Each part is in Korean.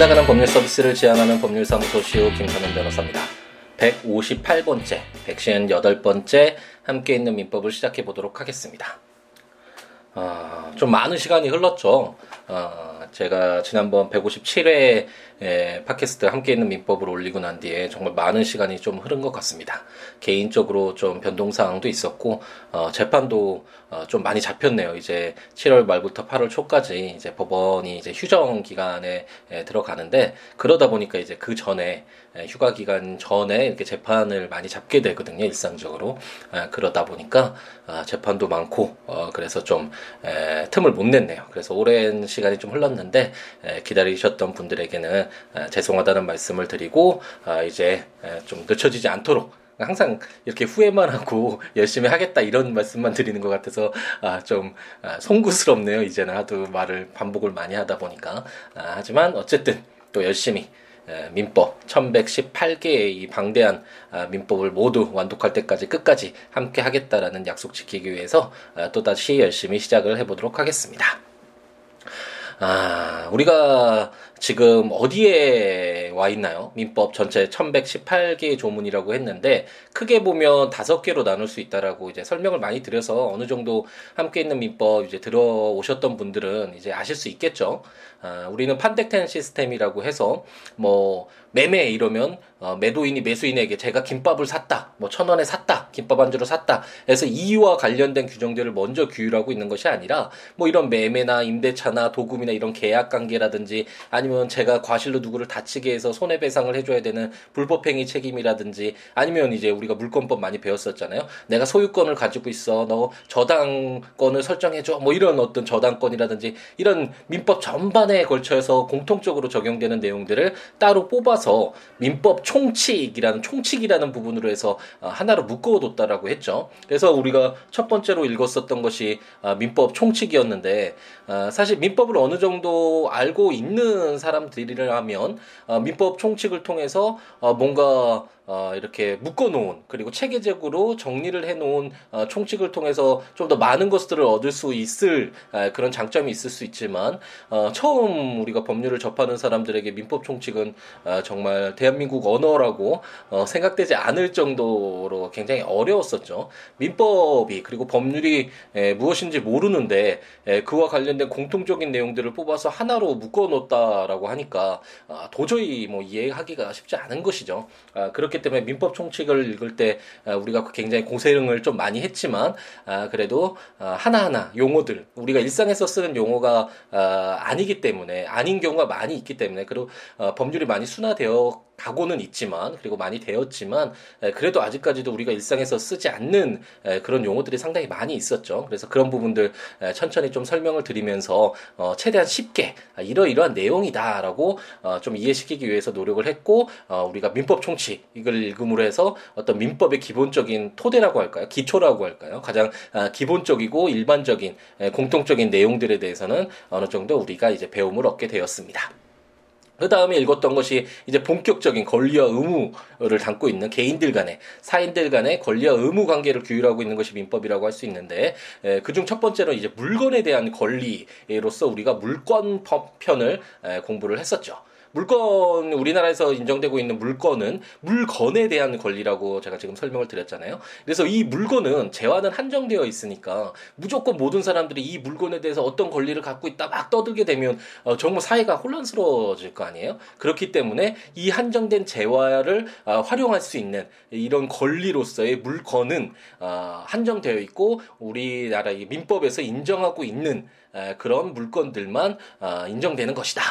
찾아가는 법률 서비스를 지향하는 법률사무소 시우 김선현 변호사입니다. 158번째, 158번째 함께 있는 민법을 시작해 보도록 하겠습니다. 어, 좀 많은 시간이 흘렀죠. 어, 제가 지난번 157회 에, 팟캐스트 함께 있는 민법을 올리고 난 뒤에 정말 많은 시간이 좀 흐른 것 같습니다. 개인적으로 좀 변동사항도 있었고, 어, 재판도 어, 좀 많이 잡혔네요. 이제 7월 말부터 8월 초까지 이제 법원이 이제 휴정 기간에 에, 들어가는데, 그러다 보니까 이제 그 전에 에, 휴가 기간 전에 이렇게 재판을 많이 잡게 되거든요. 일상적으로. 에, 그러다 보니까 아, 재판도 많고, 어, 그래서 좀 에, 틈을 못 냈네요. 그래서 오랜 시간이 좀 흘렀는데, 에, 기다리셨던 분들에게는 죄송하다는 말씀을 드리고 아, 이제 좀 늦춰지지 않도록 항상 이렇게 후회만 하고 열심히 하겠다 이런 말씀만 드리는 것 같아서 아 좀 아, 송구스럽네요 이제는 하도 말을 반복을 많이 하다 보니까 아, 하지만 어쨌든 또 열심히 민법 1118개의 이 방대한 민법을 모두 완독할 때까지 끝까지 함께 하겠다라는 약속 지키기 위해서 또다시 열심히 시작을 해보도록 하겠습니다. 아, 우리가 지금 어디에 와 있나요? 민법 전체 1118개의 조문이라고 했는데 크게 보면 다섯 개로 나눌 수 있다라고 이제 설명을 많이 드려서 어느 정도 함께 있는 민법 이제 들어오셨던 분들은 이제 아실 수 있겠죠. 아, 우리는 판택텐 시스템이라고 해서 뭐 매매 이러면 어, 매도인이 매수인에게 제가 김밥을 샀다, 뭐 천 원에 샀다, 김밥 안주로 샀다. 해서 이와 관련된 규정들을 먼저 규율하고 있는 것이 아니라 뭐 이런 매매나 임대차나 도금이나 이런 계약 관계라든지 아니면 제가 과실로 누구를 다치게 해서 손해배상을 해줘야 되는 불법행위 책임이라든지 아니면 이제 우리가 물권법 많이 배웠었잖아요. 내가 소유권을 가지고 있어, 너 저당권을 설정해줘, 뭐 이런 어떤 저당권이라든지 이런 민법 전반에 걸쳐서 공통적으로 적용되는 내용들을 따로 뽑아서 민법 총칙이라는 총칙이라는 부분으로 해서 어, 하나로 묶어뒀다라고 했죠. 그래서 우리가 첫 번째로 읽었었던 것이 어, 민법 총칙이었는데 어, 사실 민법을 어느 정도 알고 있는 사람들이라면 민법 총칙을 통해서 뭔가 어, 이렇게 묶어놓은 그리고 체계적으로 정리를 해놓은 어, 총칙을 통해서 좀 더 많은 것들을 얻을 수 있을 에, 그런 장점이 있을 수 있지만 어, 처음 우리가 법률을 접하는 사람들에게 민법 총칙은 어, 정말 대한민국 언어라고 어, 생각되지 않을 정도로 굉장히 어려웠었죠. 민법이 그리고 법률이 에, 무엇인지 모르는데 에, 그와 관련된 공통적인 내용들을 뽑아서 하나로 묶어놓았다라고 하니까 아, 도저히 뭐 이해하기가 쉽지 않은 것이죠. 아, 그렇기 때문에 민법 총칙을 읽을 때 아, 우리가 굉장히 고생을 좀 많이 했지만 아, 그래도 아, 하나하나 용어들 우리가 일상에서 쓰는 용어가 아니기 때문에 아닌 경우가 많이 있기 때문에 그리고 어, 법률이 많이 순화되어 가고는 있지만 그리고 많이 되었지만 그래도 아직까지도 우리가 일상에서 쓰지 않는 그런 용어들이 상당히 많이 있었죠. 그래서 그런 부분들 천천히 좀 설명을 드리면서 어, 최대한 쉽게 이러이러한 내용이다라고 어, 좀 이해시키기 위해서 노력을 했고 우리가 민법 총칙 이걸 이걸 읽음으로 해서 어떤 민법의 기본적인 토대라고 할까요? 기초라고 할까요? 가장 아, 기본적이고 일반적인 공통적인 내용들에 대해서는 어느 정도 우리가 이제 배움을 얻게 되었습니다. 그 다음에 읽었던 것이 이제 본격적인 권리와 의무를 담고 있는 개인들 간의 사인들 간의 권리와 의무 관계를 규율하고 있는 것이 민법이라고 할 수 있는데 그중 첫 번째로 이제 물건에 대한 권리로서 우리가 물권법 편을 공부를 했었죠. 물건 우리나라에서 인정되고 있는 물건은 물건에 대한 권리라고 제가 지금 설명을 드렸잖아요. 그래서 이 물건은 재화는 한정되어 있으니까 무조건 모든 사람들이 이 물건에 대해서 어떤 권리를 갖고 있다 막 떠들게 되면 어, 정말 사회가 혼란스러워질 거 아니에요. 그렇기 때문에 이 한정된 재화를 어, 활용할 수 있는 이런 권리로서의 물건은 어, 한정되어 있고 우리나라 민법에서 인정하고 있는 에, 그런 물건들만 어, 인정되는 것이다.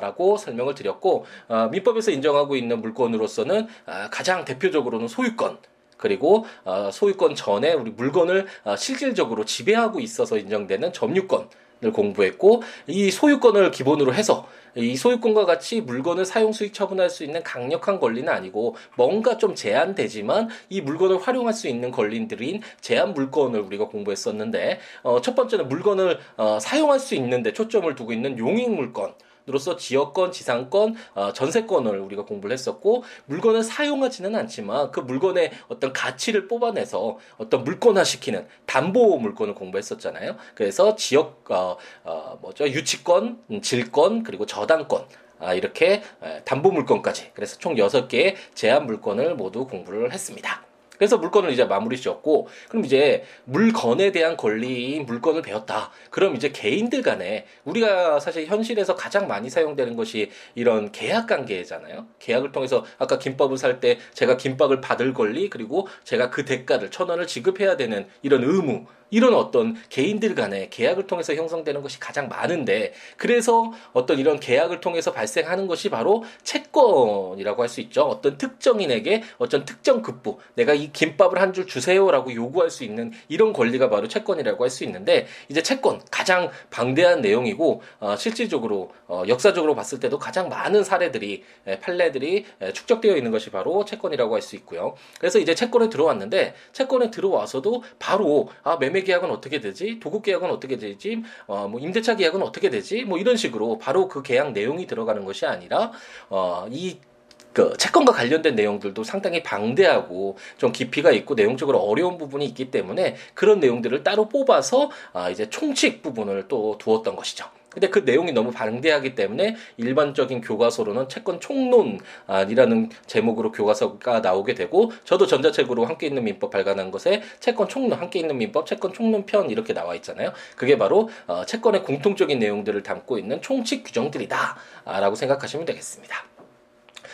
라고 설명을 드렸고 어, 민법에서 인정하고 있는 물건으로서는 어, 가장 대표적으로는 소유권 그리고 어, 소유권 전에 우리 물건을 어, 실질적으로 지배하고 있어서 인정되는 점유권 을 공부했고 이 소유권을 기본으로 해서 이 소유권과 같이 물건을 사용 수익 처분할 수 있는 강력한 권리는 아니고 뭔가 좀 제한되지만 이 물건을 활용할 수 있는 권리들인 제한 물건을 우리가 공부했었는데 어, 첫 번째는 물건을 어, 사용할 수 있는데 초점을 두고 있는 용익 물건 로서 지역권, 지상권, 어, 전세권을 우리가 공부를 했었고 물건을 사용하지는 않지만 그 물건의 어떤 가치를 뽑아내서 어떤 물권화시키는 담보 물건을 공부했었잖아요. 그래서 지역 어, 어 뭐죠 유치권, 질권 그리고 저당권 아, 이렇게 담보 물건까지 그래서 총 6개의 제한 물건을 모두 공부를 했습니다. 그래서 물건을 이제 마무리 지었고 그럼 이제 물건에 대한 권리인 물건을 배웠다. 그럼 이제 개인들 간에 우리가 사실 현실에서 가장 많이 사용되는 것이 이런 계약 관계잖아요. 계약을 통해서 아까 김밥을 살 때 제가 김밥을 받을 권리 그리고 제가 그 대가를 천 원을 지급해야 되는 이런 의무 이런 어떤 개인들 간의 계약을 통해서 형성되는 것이 가장 많은데 그래서 어떤 이런 계약을 통해서 발생하는 것이 바로 채권이라고 할 수 있죠. 어떤 특정인에게 어떤 특정 급부 내가 이 김밥을 한 줄 주세요라고 요구할 수 있는 이런 권리가 바로 채권이라고 할 수 있는데 이제 채권 가장 방대한 내용이고 어, 실질적으로 어, 역사적으로 봤을 때도 가장 많은 사례들이 에, 판례들이 에, 축적되어 있는 것이 바로 채권이라고 할 수 있고요. 그래서 이제 채권에 들어왔는데 채권에 들어와서도 바로 아 매매 매매 계약은 어떻게 되지? 도급 계약은 어떻게 되지? 어, 뭐 임대차 계약은 어떻게 되지? 뭐 이런 식으로 바로 그 계약 내용이 들어가는 것이 아니라 어, 이그 채권과 관련된 내용들도 상당히 방대하고 좀 깊이가 있고 내용적으로 어려운 부분이 있기 때문에 그런 내용들을 따로 뽑아서 아 이제 총칙 부분을 또 두었던 것이죠. 근데 그 내용이 너무 방대하기 때문에 일반적인 교과서로는 채권 총론이라는 제목으로 교과서가 나오게 되고 저도 전자책으로 함께 있는 민법 발간한 것에 채권 총론 함께 있는 민법 채권 총론 편 이렇게 나와 있잖아요. 그게 바로 어, 채권의 공통적인 내용들을 담고 있는 총칙 규정들이다라고 생각하시면 되겠습니다.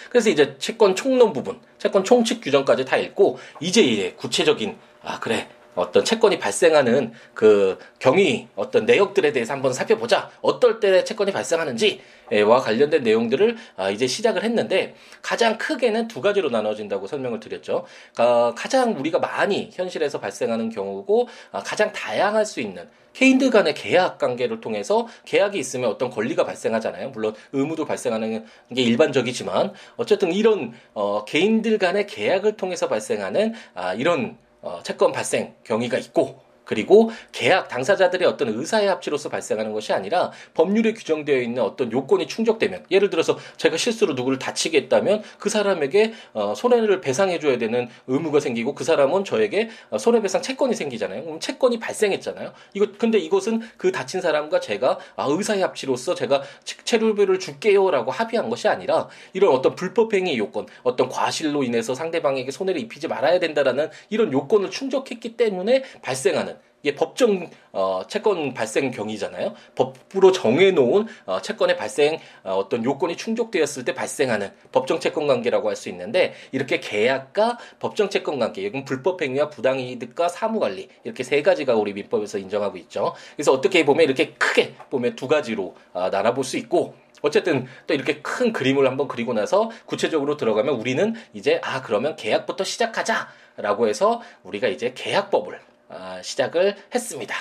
그래서 이제 채권 총론 부분, 채권 총칙 규정까지 다 읽고 이제 이제 구체적인 아 그래 어떤 채권이 발생하는 그 경위 어떤 내역들에 대해서 한번 살펴보자. 어떨 때 채권이 발생하는지와 관련된 내용들을 아, 이제 시작을 했는데 가장 크게는 두 가지로 나눠진다고 설명을 드렸죠. 아, 가장 우리가 많이 현실에서 발생하는 경우고 아, 가장 다양할 수 있는 개인들 간의 계약 관계를 통해서 계약이 있으면 어떤 권리가 발생하잖아요. 물론 의무도 발생하는 게 일반적이지만 어쨌든 이런 어, 개인들 간의 계약을 통해서 발생하는 아, 이런 어, 채권 발생 경위가 있고 그리고 계약 당사자들의 어떤 의사의 합치로서 발생하는 것이 아니라 법률에 규정되어 있는 어떤 요건이 충족되면 예를 들어서 제가 실수로 누구를 다치게 했다면 그 사람에게 어, 손해를 배상해 줘야 되는 의무가 생기고 그 사람은 저에게 어, 손해배상 채권이 생기잖아요. 그럼 채권이 발생했잖아요. 이거 근데 이것은 그 다친 사람과 제가 아, 의사의 합치로서 제가 체류비를 줄게요라고 합의한 것이 아니라 이런 어떤 불법행위 요건, 어떤 과실로 인해서 상대방에게 손해를 입히지 말아야 된다라는 이런 요건을 충족했기 때문에 발생하는 이게 법정 어, 채권 발생 경위잖아요. 법으로 정해놓은 어, 채권의 발생 어, 어떤 요건이 충족되었을 때 발생하는 법정 채권 관계라고 할 수 있는데 이렇게 계약과 법정 채권 관계, 이건 불법 행위와 부당 이득과 사무 관리 이렇게 세 가지가 우리 민법에서 인정하고 있죠. 그래서 어떻게 보면 이렇게 크게 보면 두 가지로 어, 나눠볼 수 있고 어쨌든 또 이렇게 큰 그림을 한번 그리고 나서 구체적으로 들어가면 우리는 이제 아 그러면 계약부터 시작하자라고 해서 우리가 이제 계약법을 아, 시작을 했습니다.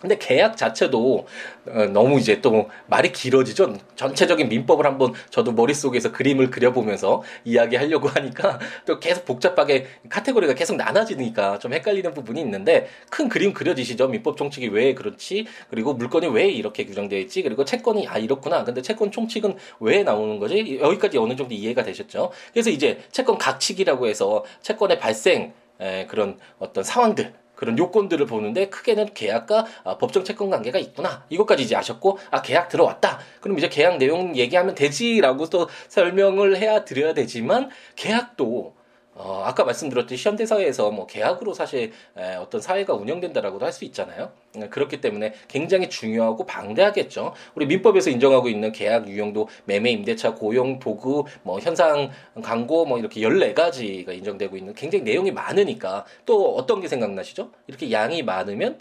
근데 계약 자체도 어, 너무 이제 또 말이 길어지죠. 전체적인 민법을 한번 저도 머릿속에서 그림을 그려보면서 이야기하려고 하니까 또 계속 복잡하게 카테고리가 계속 나눠지니까 좀 헷갈리는 부분이 있는데 큰 그림 그려지시죠. 민법 총칙이 왜 그렇지? 그리고 물건이 왜 이렇게 규정되어 있지? 그리고 채권이 아 이렇구나. 근데 채권 총칙은 왜 나오는 거지? 여기까지 어느 정도 이해가 되셨죠? 그래서 이제 채권 각칙이라고 해서 채권의 발생 에, 그런 어떤 상황들 그런 요건들을 보는데 크게는 계약과 아, 법정 채권 관계가 있구나. 이것까지 이제 아셨고 아 계약 들어왔다. 그럼 이제 계약 내용 얘기하면 되지라고 또 설명을 해야 드려야 되지만 계약도 어, 아까 말씀드렸듯이 현대사회에서 뭐 계약으로 사실 에, 어떤 사회가 운영된다라고도 할 수 있잖아요. 음, 그렇기 때문에 굉장히 중요하고 방대하겠죠. 우리 민법에서 인정하고 있는 계약 유형도 매매, 임대차, 고용, 도구, 뭐 현상, 광고 뭐 이렇게 열네 가지가 인정되고 있는 굉장히 내용이 많으니까 또 어떤 게 생각나시죠? 이렇게 양이 많으면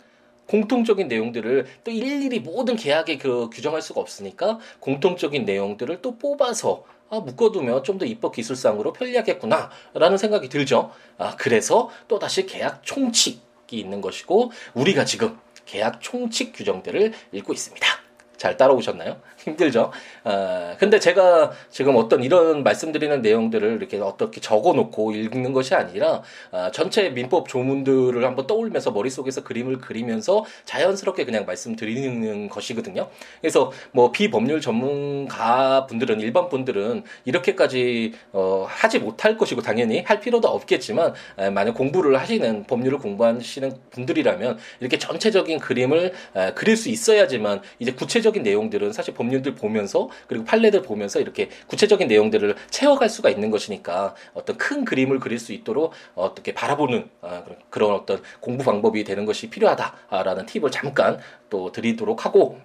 공통적인 내용들을 또 일일이 모든 계약에 그 규정할 수가 없으니까 공통적인 내용들을 또 뽑아서 아, 묶어두면 좀 더 입법 기술상으로 편리하겠구나라는 생각이 들죠. 아, 그래서 또 다시 계약 총칙이 있는 것이고 우리가 지금 계약 총칙 규정들을 읽고 있습니다. 잘 따라오셨나요? 힘들죠. 어, 근데 제가 지금 어떤 이런 말씀드리는 내용들을 이렇게 어떻게 적어놓고 읽는 것이 아니라 어, 전체 민법 조문들을 한번 떠올면서 머릿속에서 그림을 그리면서 자연스럽게 그냥 말씀드리는 것이거든요. 그래서 뭐 비법률 전문가 분들은 일반 분들은 이렇게까지 어, 하지 못할 것이고 당연히 할 필요도 없겠지만 에, 만약 공부를 하시는 법률을 공부하시는 분들이라면 이렇게 전체적인 그림을 에, 그릴 수 있어야지만 이제 구체적 구체적인 내용들은 사실 법률들 보면서 그리고 판례들 보면서 이렇게 구체적인 내용들을 채워갈 수가 있는 것이니까 어떤 큰 그림을 그릴 수 있도록 어떻게 바라보는 아, 그런 어떤 공부 방법이 되는 것이 필요하다라는 팁을 잠깐 또 드리도록 하고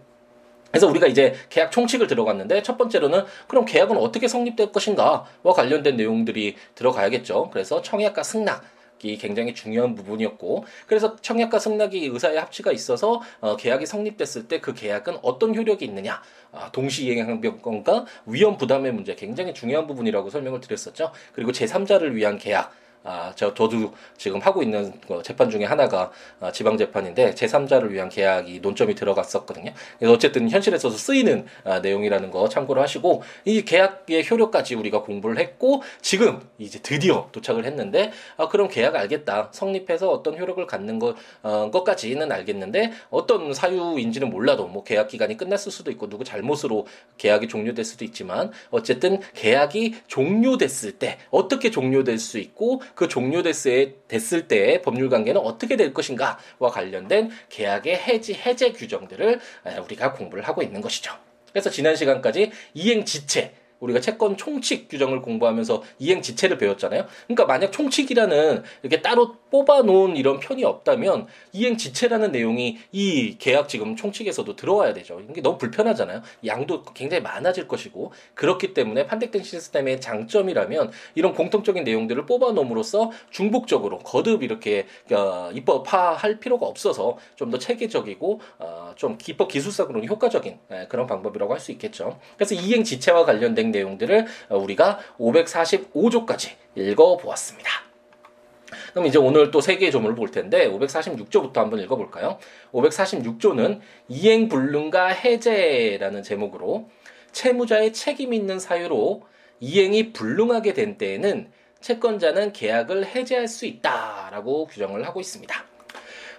그래서 우리가 이제 계약 총칙을 들어갔는데 첫 번째로는 그럼 계약은 어떻게 성립될 것인가와 관련된 내용들이 들어가야겠죠. 그래서 청약과 승낙 이 굉장히 중요한 부분이었고 그래서 청약과 승낙이 의사의 합치가 있어서 어, 계약이 성립됐을 때 그 계약은 어떤 효력이 있느냐 아, 동시이행항변권과 위험 부담의 문제 굉장히 중요한 부분이라고 설명을 드렸었죠. 그리고 제3자를 위한 계약 아, 저, 저도 지금 하고 있는 그 재판 중에 하나가 아, 지방재판인데 제3자를 위한 계약이 논점이 들어갔었거든요. 그래서 어쨌든 현실에서도 쓰이는 아, 내용이라는 거 참고를 하시고 이 계약의 효력까지 우리가 공부를 했고 지금 이제 드디어 도착을 했는데 아, 그럼 계약 알겠다. 성립해서 어떤 효력을 갖는 것, 어, 것까지는 알겠는데 어떤 사유인지는 몰라도 뭐 계약 기간이 끝났을 수도 있고 누구 잘못으로 계약이 종료될 수도 있지만 어쨌든 계약이 종료됐을 때 어떻게 종료될 수 있고 그 종료됐을 때 법률 관계는 어떻게 될 것인가와 관련된 계약의 해지 해제 규정들을 우리가 공부를 하고 있는 것이죠. 그래서 지난 시간까지 이행 지체 우리가 채권 총칙 규정을 공부하면서 이행 지체를 배웠잖아요. 그러니까 만약 총칙이라는 이렇게 따로 뽑아 놓은 이런 편이 없다면 이행 지체라는 내용이 이 계약 지금 총칙에서도 들어와야 되죠. 이게 너무 불편하잖아요. 양도 굉장히 많아질 것이고 그렇기 때문에 판택된 시스템의 장점이라면 이런 공통적인 내용들을 뽑아 놓음으로써 중복적으로 거듭 이렇게 어, 입법화할 필요가 없어서 좀 더 체계적이고 어, 좀 입법 기술사으로는 효과적인 예, 그런 방법이라고 할 수 있겠죠. 그래서 이행 지체와 관련된 내용들을 우리가 545조까지 읽어보았습니다. 그럼 이제 오늘 또 세 개의 조문을 볼 텐데 546조부터 한번 읽어볼까요? 546조는 이행불능과 해제라는 제목으로 채무자의 책임 있는 사유로 이행이 불능하게 된 때에는 채권자는 계약을 해제할 수 있다라고 규정을 하고 있습니다.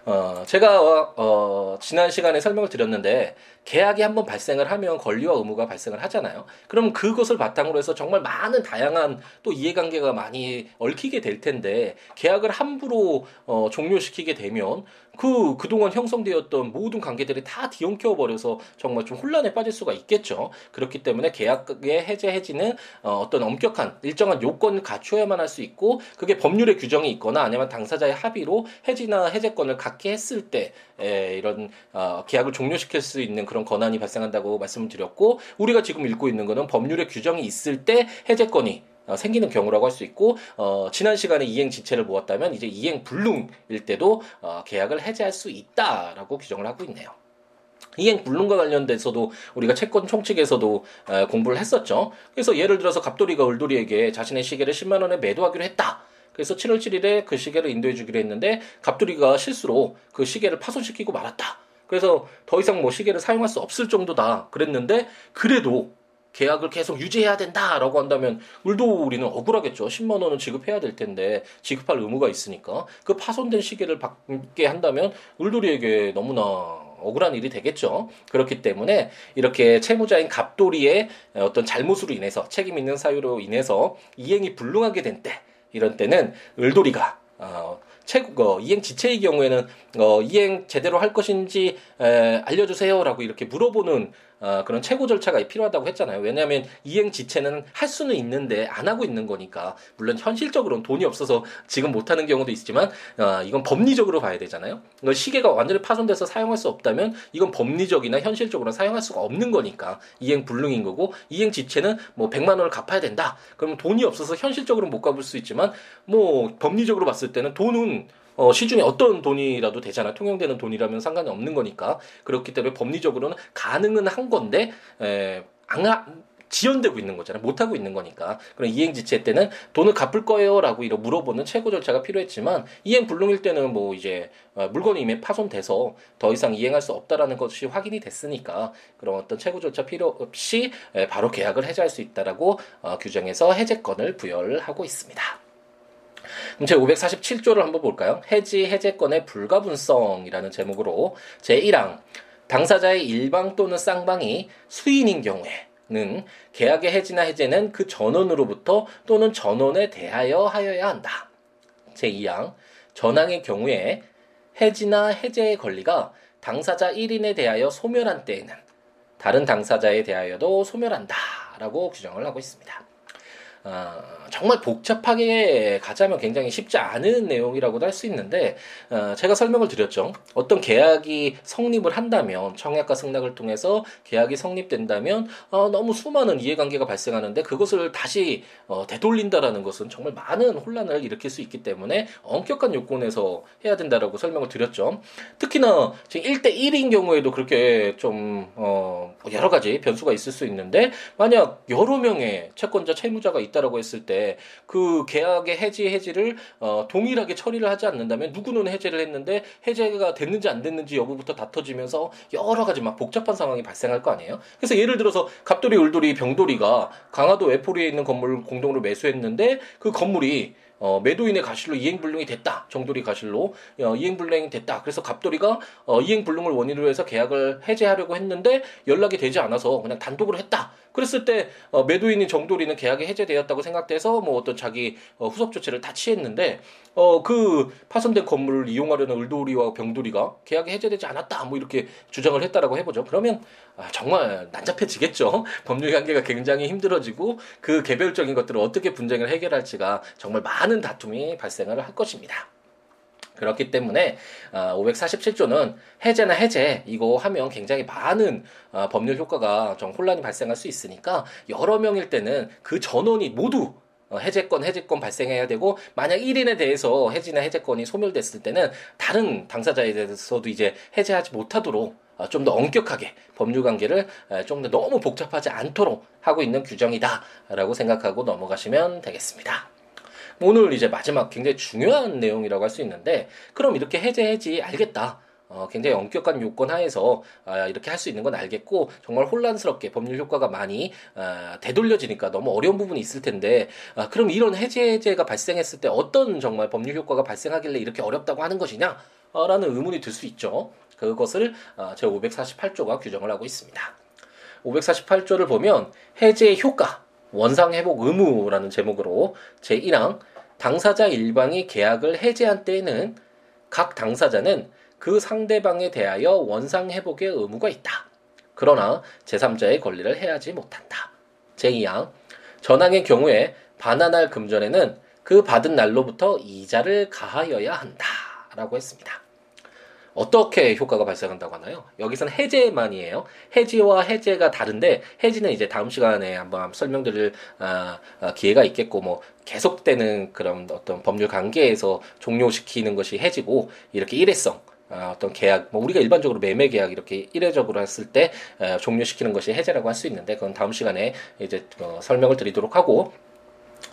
어, 제가 어, 어, 지난 시간에 설명을 드렸는데 계약이 한번 발생을 하면 권리와 의무가 발생을 하잖아요. 그럼 그것을 바탕으로 해서 정말 많은 다양한 또 이해관계가 많이 얽히게 될 텐데 계약을 함부로 어, 종료시키게 되면 그 그동안 형성되었던 모든 관계들이 다 뒤엉켜 버려서 정말 좀 혼란에 빠질 수가 있겠죠. 그렇기 때문에 계약의 해제 해지는 어, 어떤 엄격한 일정한 요건을 갖추어야만 할 수 있고 그게 법률의 규정이 있거나 아니면 당사자의 합의로 해지나 해제권을 갖게 했을 때 에, 이런 어, 계약을 종료시킬 수 있는 그런 권한이 발생한다고 말씀을 드렸고 우리가 지금 읽고 있는 거는 법률의 규정이 있을 때 해제권이 어, 생기는 경우라고 할 수 있고 어, 지난 시간에 이행 지체를 모았다면 이제 이행 불능일 때도 어, 계약을 해제할 수 있다라고 규정을 하고 있네요. 이행 불능과 관련돼서도 우리가 채권 총칙에서도 에, 공부를 했었죠. 그래서 예를 들어서 갑돌이가 을돌이에게 자신의 시계를 10만 원에 매도하기로 했다. 그래서 7월 7일에 그 시계를 인도해 주기로 했는데 갑돌이가 실수로 그 시계를 파손시키고 말았다. 그래서 더 이상 뭐 시계를 사용할 수 없을 정도다 그랬는데 그래도 계약을 계속 유지해야 된다라고 한다면 울도 우리는 억울하겠죠. 10만 원은 지급해야 될 텐데 지급할 의무가 있으니까 그 파손된 시계를 받게 한다면 울도리에게 너무나 억울한 일이 되겠죠. 그렇기 때문에 이렇게 채무자인 갑돌이의 어떤 잘못으로 인해서 책임 있는 사유로 인해서 이행이 불능하게 된 때 이런 때는 을돌이가 어, 최고 어, 이행 지체의 경우에는 어, 이행 제대로 할 것인지 에, 알려주세요라고 이렇게 물어보는 어, 그런 최고 절차가 필요하다고 했잖아요. 왜냐하면 이행 지체는 할 수는 있는데 안 하고 있는 거니까 물론 현실적으로는 돈이 없어서 지금 못 하는 경우도 있지만 어, 이건 법리적으로 봐야 되잖아요. 시계가 완전히 파손돼서 사용할 수 없다면 이건 법리적이나 현실적으로 사용할 수가 없는 거니까 이행 불능인 거고 이행 지체는 뭐 100만 원을 갚아야 된다. 그러면 돈이 없어서 현실적으로 못 갚을 수 있지만 뭐 법리적으로 봤을 때는 돈은 어, 시중에 어떤 돈이라도 되잖아. 통용되는 돈이라면 상관이 없는 거니까. 그렇기 때문에 법리적으로는 가능은 한 건데, 에, 안, 지연되고 있는 거잖아요. 못하고 있는 거니까. 그럼 이행지체 때는 돈을 갚을 거예요? 라고 이런 물어보는 최고 절차가 필요했지만, 이행 불능일 때는 뭐 이제, 어, 물건이 이미 파손돼서 더 이상 이행할 수 없다라는 것이 확인이 됐으니까, 그런 어떤 최고 절차 필요 없이 바로 계약을 해제할 수 있다라고 어, 규정해서 해제권을 부여를 하고 있습니다. 그럼 제 547조를 한번 볼까요? 해지 해제권의 불가분성이라는 제목으로 제1항 당사자의 일방 또는 쌍방이 수인인 경우에 는 계약의 해지나 해제는 그 전원으로부터 또는 전원에 대하여 하여야 한다. 제2항 전항의 경우에 해지나 해제의 권리가 당사자 1인에 대하여 소멸한 때에는 다른 당사자에 대하여도 소멸한다라고 규정을 하고 있습니다. 어, 정말 복잡하게 가자면 굉장히 쉽지 않은 내용이라고도 할 수 있는데 어, 제가 설명을 드렸죠. 어떤 계약이 성립을 한다면 청약과 승낙을 통해서 계약이 성립된다면 어, 너무 수많은 이해관계가 발생하는데 그것을 다시 어, 되돌린다라는 것은 정말 많은 혼란을 일으킬 수 있기 때문에 엄격한 요건에서 해야 된다라고 설명을 드렸죠. 특히나 지금 1대 1인 경우에도 그렇게 좀 어, 여러 가지 변수가 있을 수 있는데 만약 여러 명의 채권자 채무자가 있 다라고 했을 때 그 계약의 해지 해지를 어, 동일하게 처리를 하지 않는다면 누구는 해제를 했는데 해제가 됐는지 안 됐는지 여부부터 다퉈지면서 여러 가지 막 복잡한 상황이 발생할 거 아니에요. 그래서 예를 들어서 갑돌이, 울돌이, 병돌이가 강화도 외포리에 있는 건물을 공동으로 매수했는데 그 건물이 어, 매도인의 가실로 이행불능이 됐다. 정돌이 가실로 어, 이행불능이 됐다. 그래서 갑돌이가 어, 이행불능을 원인으로 해서 계약을 해제하려고 했는데 연락이 되지 않아서 그냥 단독으로 했다. 그랬을 때 어, 매도인인 정돌이는 계약이 해제되었다고 생각돼서 뭐 어떤 자기 어, 후속 조치를 다 취했는데 어, 그 파손된 건물을 이용하려는 을돌이와 병돌이가 계약이 해제되지 않았다. 뭐 이렇게 주장을 했다라고 해보죠. 그러면 아, 정말 난잡해지겠죠. 법률 관계가 굉장히 힘들어지고 그 개별적인 것들을 어떻게 분쟁을 해결할지가 정말 많은 다툼이 발생을 할 것입니다. 그렇기 때문에 547조는 어, 해제나 해제 이거 하면 굉장히 많은 어, 법률 효과가 좀 혼란이 발생할 수 있으니까 여러 명일 때는 그 전원이 모두 어, 해제권, 해제권 발생해야 되고 만약 1인에 대해서 해지나 해제권이 소멸됐을 때는 다른 당사자에 대해서도 이제 해제하지 못하도록 좀 더 엄격하게 법률 관계를 좀 더 너무 복잡하지 않도록 하고 있는 규정이다라고 생각하고 넘어가시면 되겠습니다. 오늘 이제 마지막 굉장히 중요한 내용이라고 할 수 있는데 그럼 이렇게 해제해지 알겠다. 어, 굉장히 엄격한 요건 하에서 아, 이렇게 할 수 있는 건 알겠고 정말 혼란스럽게 법률 효과가 많이 아, 되돌려지니까 너무 어려운 부분이 있을 텐데 아, 그럼 이런 해제제가 발생했을 때 어떤 정말 법률 효과가 발생하길래 이렇게 어렵다고 하는 것이냐? 어, 라는 의문이 들 수 있죠. 그것을 아, 제 548조가 규정을 하고 있습니다. 548조를 보면 해제의 효과, 원상 회복 의무라는 제목으로 제1항 당사자 일방이 계약을 해제한 때에는 각 당사자는 그 상대방에 대하여 원상 회복의 의무가 있다. 그러나 제3자의 권리를 해하지 못한다. 제2항 전항의 경우에 반환할 금전에는 그 받은 날로부터 이자를 가하여야 한다. 라고 했습니다. 어떻게 효과가 발생한다고 하나요? 여기서는 해제만이에요. 해지와 해제가 다른데 해지는 이제 다음 시간에 한번 설명드릴 아, 아, 기회가 있겠고 뭐 계속되는 그런 어떤 법률 관계에서 종료시키는 것이 해지고 이렇게 일회성 아, 어떤 계약, 뭐 우리가 일반적으로 매매 계약 이렇게 일회적으로 했을 때 에, 종료시키는 것이 해제라고 할 수 있는데 그건 다음 시간에 이제 어, 설명을 드리도록 하고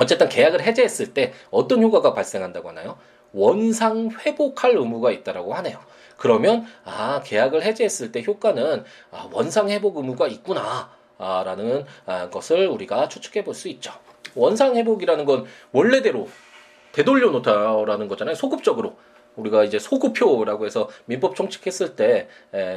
어쨌든 계약을 해제했을 때 어떤 효과가 발생한다고 하나요? 원상 회복할 의무가 있다라고 하네요. 그러면 아 계약을 해지했을 때 효과는 아, 원상 회복 의무가 있구나. 아, 라는 아, 것을 우리가 추측해 볼 수 있죠. 원상 회복이라는 건 원래대로 되돌려 놓다라는 거잖아요. 소급적으로. 우리가 이제 소급표라고 해서 민법 총칙했을 때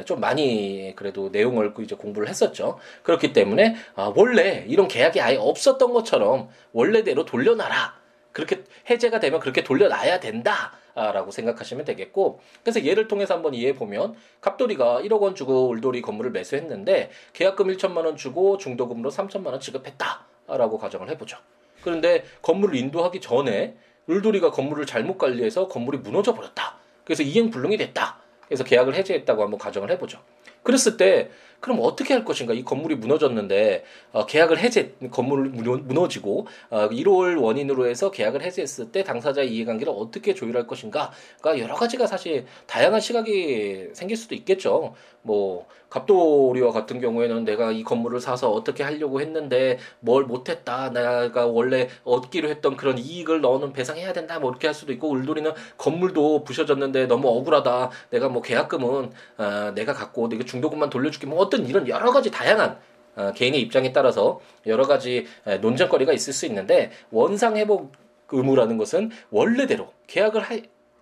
좀 많이 그래도 내용을 이제 공부를 했었죠. 그렇기 때문에 아, 원래 이런 계약이 아예 없었던 것처럼 원래대로 돌려놔라. 그렇게 해제가 되면 그렇게 돌려놔야 된다. 라고 생각하시면 되겠고 그래서 예를 통해서 한번 이해해 보면 갑돌이가 1억 원 주고 울돌이 건물을 매수했는데 계약금 1천만 원 주고 중도금으로 3천만 원 지급했다라고 가정을 해보죠. 그런데 건물을 인도하기 전에 울돌이가 건물을 잘못 관리해서 건물이 무너져 버렸다. 그래서 이행 불능이 됐다. 그래서 계약을 해지했다고 한번 가정을 해보죠. 그랬을 때 그럼 어떻게 할 것인가? 이 건물이 무너졌는데 어, 계약을 해제 건물을 무너 지고 어, 1월 원인으로 해서 계약을 해제했을 때 당사자의 이해관계를 어떻게 조율할 것인가? 그러니까 여러 가지가 사실 다양한 시각이 생길 수도 있겠죠. 뭐 갑돌이와 같은 경우에는 내가 이 건물을 사서 어떻게 하려고 했는데 뭘 못했다. 내가 원래 얻기로 했던 그런 이익을 너는 배상해야 된다. 뭐 이렇게 할 수도 있고 울돌이는 건물도 부셔졌는데 너무 억울하다. 내가 뭐 계약금은 어, 내가 갖고 내가 중도금만 돌려줄게. 뭐 어떤 이런 여러 가지 다양한 어, 개인의 입장에 따라서 여러 가지 논쟁거리가 있을 수 있는데 원상 회복 의무라는 것은 원래대로 계약을 하,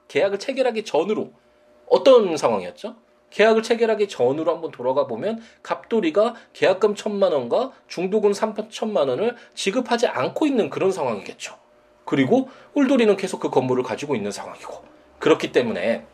계약을 체결하기 전으로 어떤 상황이었죠? 계약을 체결하기 전으로 한번 돌아가 보면 갑돌이가 계약금 천만 원과 중도금 삼천만 원을 지급하지 않고 있는 그런 상황이겠죠. 그리고 울돌이는 계속 그 건물을 가지고 있는 상황이고 그렇기 때문에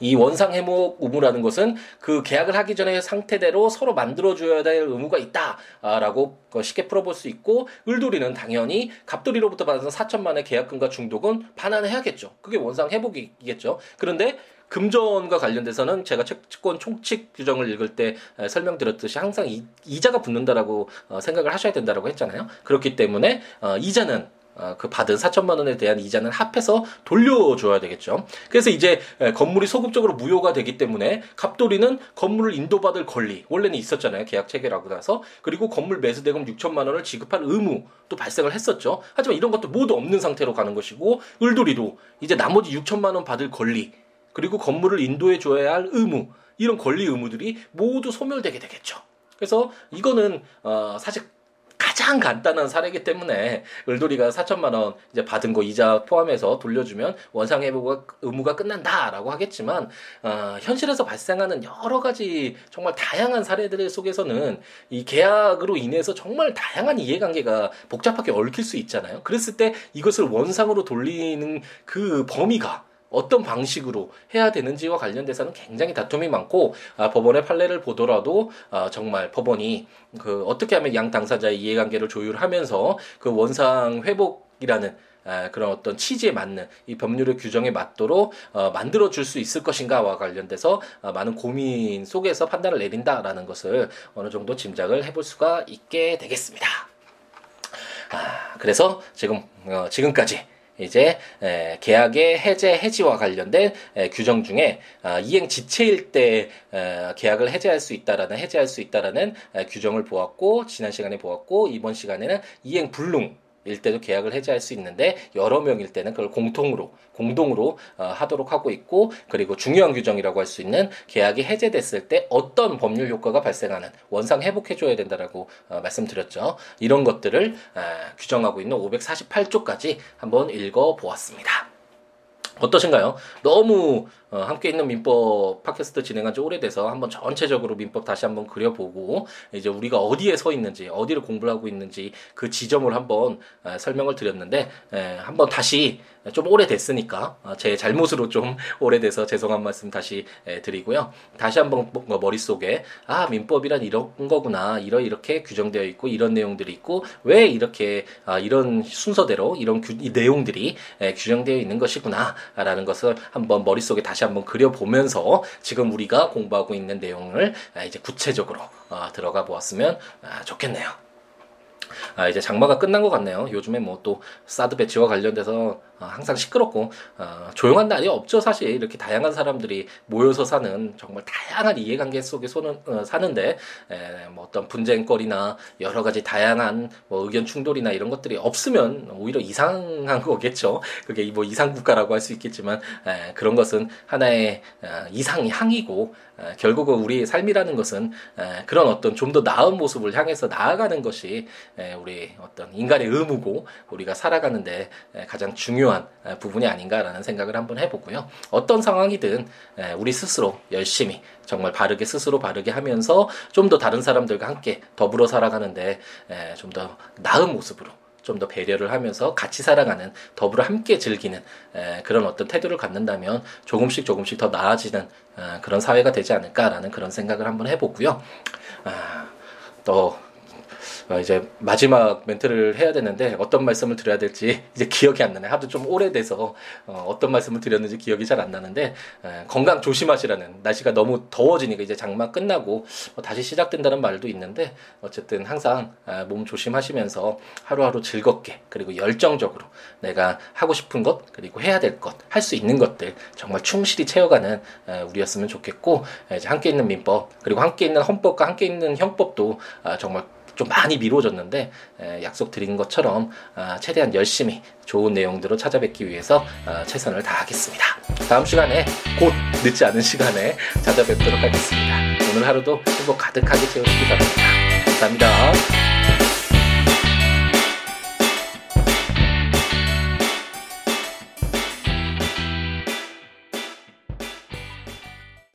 이 원상 해목 의무라는 것은 그 계약을 하기 전에 상태대로 서로 만들어줘야 될 의무가 있다라고 쉽게 풀어볼 수 있고 을돌이는 당연히 갑돌이로부터 받은 4천만 원의 계약금과 중독은 반환을 해야겠죠. 그게 원상 해복이겠죠. 그런데 금전과 관련돼서는 제가 채권 총칙 규정을 읽을 때 설명드렸듯이 항상 이, 자가 붙는다라고 어, 생각을 하셔야 된다라고 했잖아요. 그렇기 때문에 어, 이자는 어, 그 받은 4천만 원에 대한 이자는 합해서 돌려줘야 되겠죠. 그래서 이제 건물이 소급적으로 무효가 되기 때문에 갑돌이는 건물을 인도받을 권리 원래는 있었잖아요. 계약 체결하고 나서 그리고 건물 매수 대금 6천만 원을 지급할 의무도 발생을 했었죠. 하지만 이런 것도 모두 없는 상태로 가는 것이고 을돌이도 이제 나머지 6천만 원 받을 권리 그리고 건물을 인도해 줘야 할 의무 이런 권리 의무들이 모두 소멸되게 되겠죠. 그래서 이거는 어 사실 가장 간단한 사례이기 때문에 을돌이가 4천만 원 이제 받은 거 이자 포함해서 돌려주면 원상 회복 의무가 끝난다라고 하겠지만 어, 현실에서 발생하는 여러 가지 정말 다양한 사례들 속에서는 이 계약으로 인해서 정말 다양한 이해관계가 복잡하게 얽힐 수 있잖아요. 그랬을 때 이것을 원상으로 돌리는 그 범위가 어떤 방식으로 해야 되는지와 관련돼서는 굉장히 다툼이 많고 아, 법원의 판례를 보더라도 아, 정말 법원이 그 어떻게 하면 양 당사자의 이해관계를 조율하면서 그 원상 회복이라는 아, 그런 어떤 취지에 맞는 이 법률의 규정에 맞도록 어, 만들어 줄 수 있을 것인가와 관련돼서 어, 많은 고민 속에서 판단을 내린다라는 것을 어느 정도 짐작을 해볼 수가 있게 되겠습니다. 아, 그래서 지금 어, 지금까지 이제 에, 계약의 해제 해지와 관련된 에, 규정 중에 아, 이행 지체일 때 에, 계약을 해제할 수 있다라는 해제할 수 있다라는 에, 규정을 보았고 지난 시간에 보았고 이번 시간에는 이행 불능 일 때도 계약을 해지할 수 있는데 여러 명일 때는 그걸 공통으로 공동으로 어, 하도록 하고 있고 그리고 중요한 규정이라고 할 수 있는 계약이 해제됐을 때 어떤 법률 효과가 발생하는 원상 회복해 줘야 된다라고 어, 말씀드렸죠. 이런 것들을 어, 규정하고 있는 548조까지 한번 읽어 보았습니다. 어떠신가요? 너무 어, 함께 있는 민법 팟캐스트 진행한 지 오래돼서 한번 전체적으로 민법 다시 한번 그려보고 이제 우리가 어디에 서 있는지 어디를 공부를 하고 있는지 그 지점을 한번 에, 설명을 드렸는데 에, 한번 다시 좀 오래됐으니까 어, 제 잘못으로 좀 오래돼서 죄송한 말씀 다시 에, 드리고요. 다시 한번 뭐, 뭐 머릿속에 아 민법이란 이런 거구나 이러 이렇게 규정되어 있고 이런 내용들이 있고 왜 이렇게 아, 이런 순서대로 이런 규, 이 내용들이 에, 규정되어 있는 것이구나라는 것을 한번 머릿속에 다시 한번 그려보면서 지금 우리가 공부하고 있는 내용을 아, 이제 구체적으로 어, 들어가 보았으면 아, 좋겠네요. 아, 이제 장마가 끝난 것 같네요. 요즘에 뭐 또 사드 배치와 관련돼서 어, 항상 시끄럽고 어, 조용한 날이 없죠 사실. 이렇게 다양한 사람들이 모여서 사는 정말 다양한 이해관계 속에 소는, 어, 사는데 에, 뭐 어떤 분쟁거리나 여러 가지 다양한 뭐 의견 충돌이나 이런 것들이 없으면 오히려 이상한 거겠죠. 그게 뭐 이상 국가라고 할 수 있겠지만 에, 그런 것은 하나의 어, 이상 향이고 에, 결국은 우리의 삶이라는 것은 에, 그런 어떤 좀 더 나은 모습을 향해서 나아가는 것이 에, 우리 어떤 인간의 의무고 우리가 살아가는데 에, 가장 중요한 중요한 부분이 아닌가라는 생각을 한번 해보고요. 어떤 상황이든 우리 스스로 열심히 정말 바르게 스스로 바르게 하면서 좀 더 다른 사람들과 함께 더불어 살아가는데 좀 더 나은 모습으로 좀더 배려를 하면서 같이 살아가는 더불어 함께 즐기는 그런 어떤 태도를 갖는다면 조금씩 조금씩 더 나아지는 그런 사회가 되지 않을까라는 그런 생각을 한번 해보고요. 아, 또 어, 이제 마지막 멘트를 해야 되는데 어떤 말씀을 드려야 될지 이제 기억이 안 나네. 하도 좀 오래돼서 어, 떤 말씀을 드렸는지 기억이 잘 안 나는데 에, 건강 조심하시라는 날씨가 너무 더워지니까 이제 장마 끝나고 어, 다시 시작된다는 말도 있는데 어쨌든 항상 에, 몸 조심하시면서 하루하루 즐겁게 그리고 열정적으로 내가 하고 싶은 것 그리고 해야 될 것 할 수 있는 것들 정말 충실히 채워가는 에, 우리였으면 좋겠고 에, 이제 함께 있는 민법 그리고 함께 있는 헌법과 함께 있는 형법도 아, 정말 좀 많이 미뤄졌는데 에, 약속 드린 것처럼 아, 최대한 열심히 좋은 내용들을 찾아뵙기 위해서 아, 최선을 다하겠습니다. 다음 시간에 곧 늦지 않은 시간에 찾아뵙도록 하겠습니다. 오늘 하루도 행복 가득하게 채우시기 바랍니다. 감사합니다.